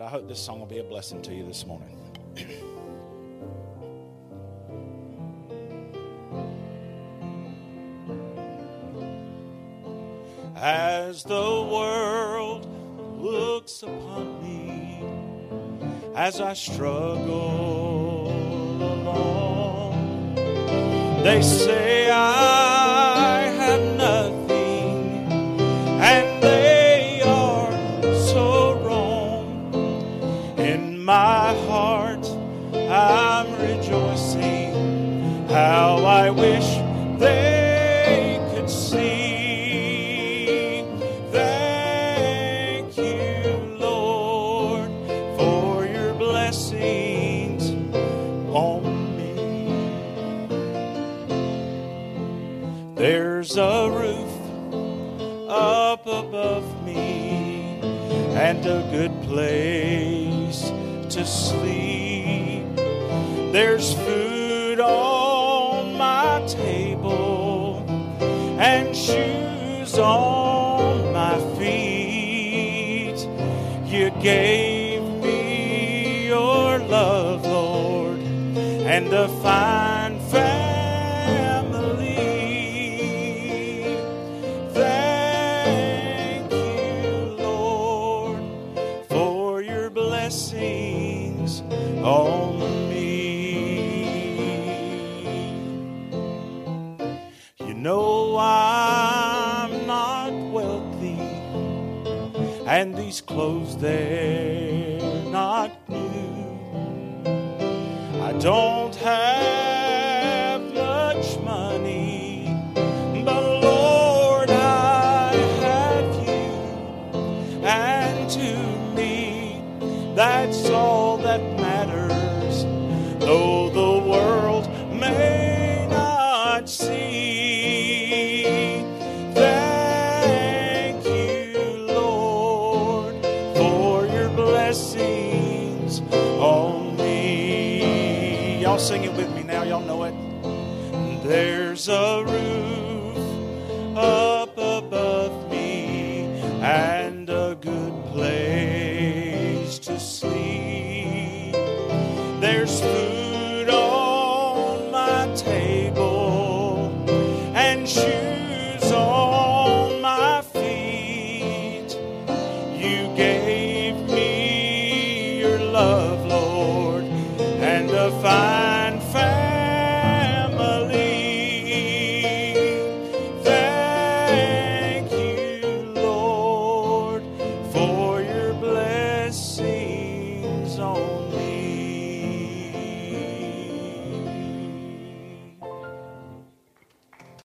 But I hope this song will be a blessing to you this morning. As the world looks upon me, as I struggle along, they say my heart, I'm rejoicing how I wish they could see. Thank you, Lord, for your blessings on me. There's a roof up above me and a good place to sleep. There's food on my table and shoes on my feet. You gave me your love, Lord, and a fine and these clothes they're not new. I don't have much money, but Lord, I have you, and to me, that's all that sing it with me now. Y'all know it. There's a roof up above me and a good place to sleep. There's food on my table and shoes on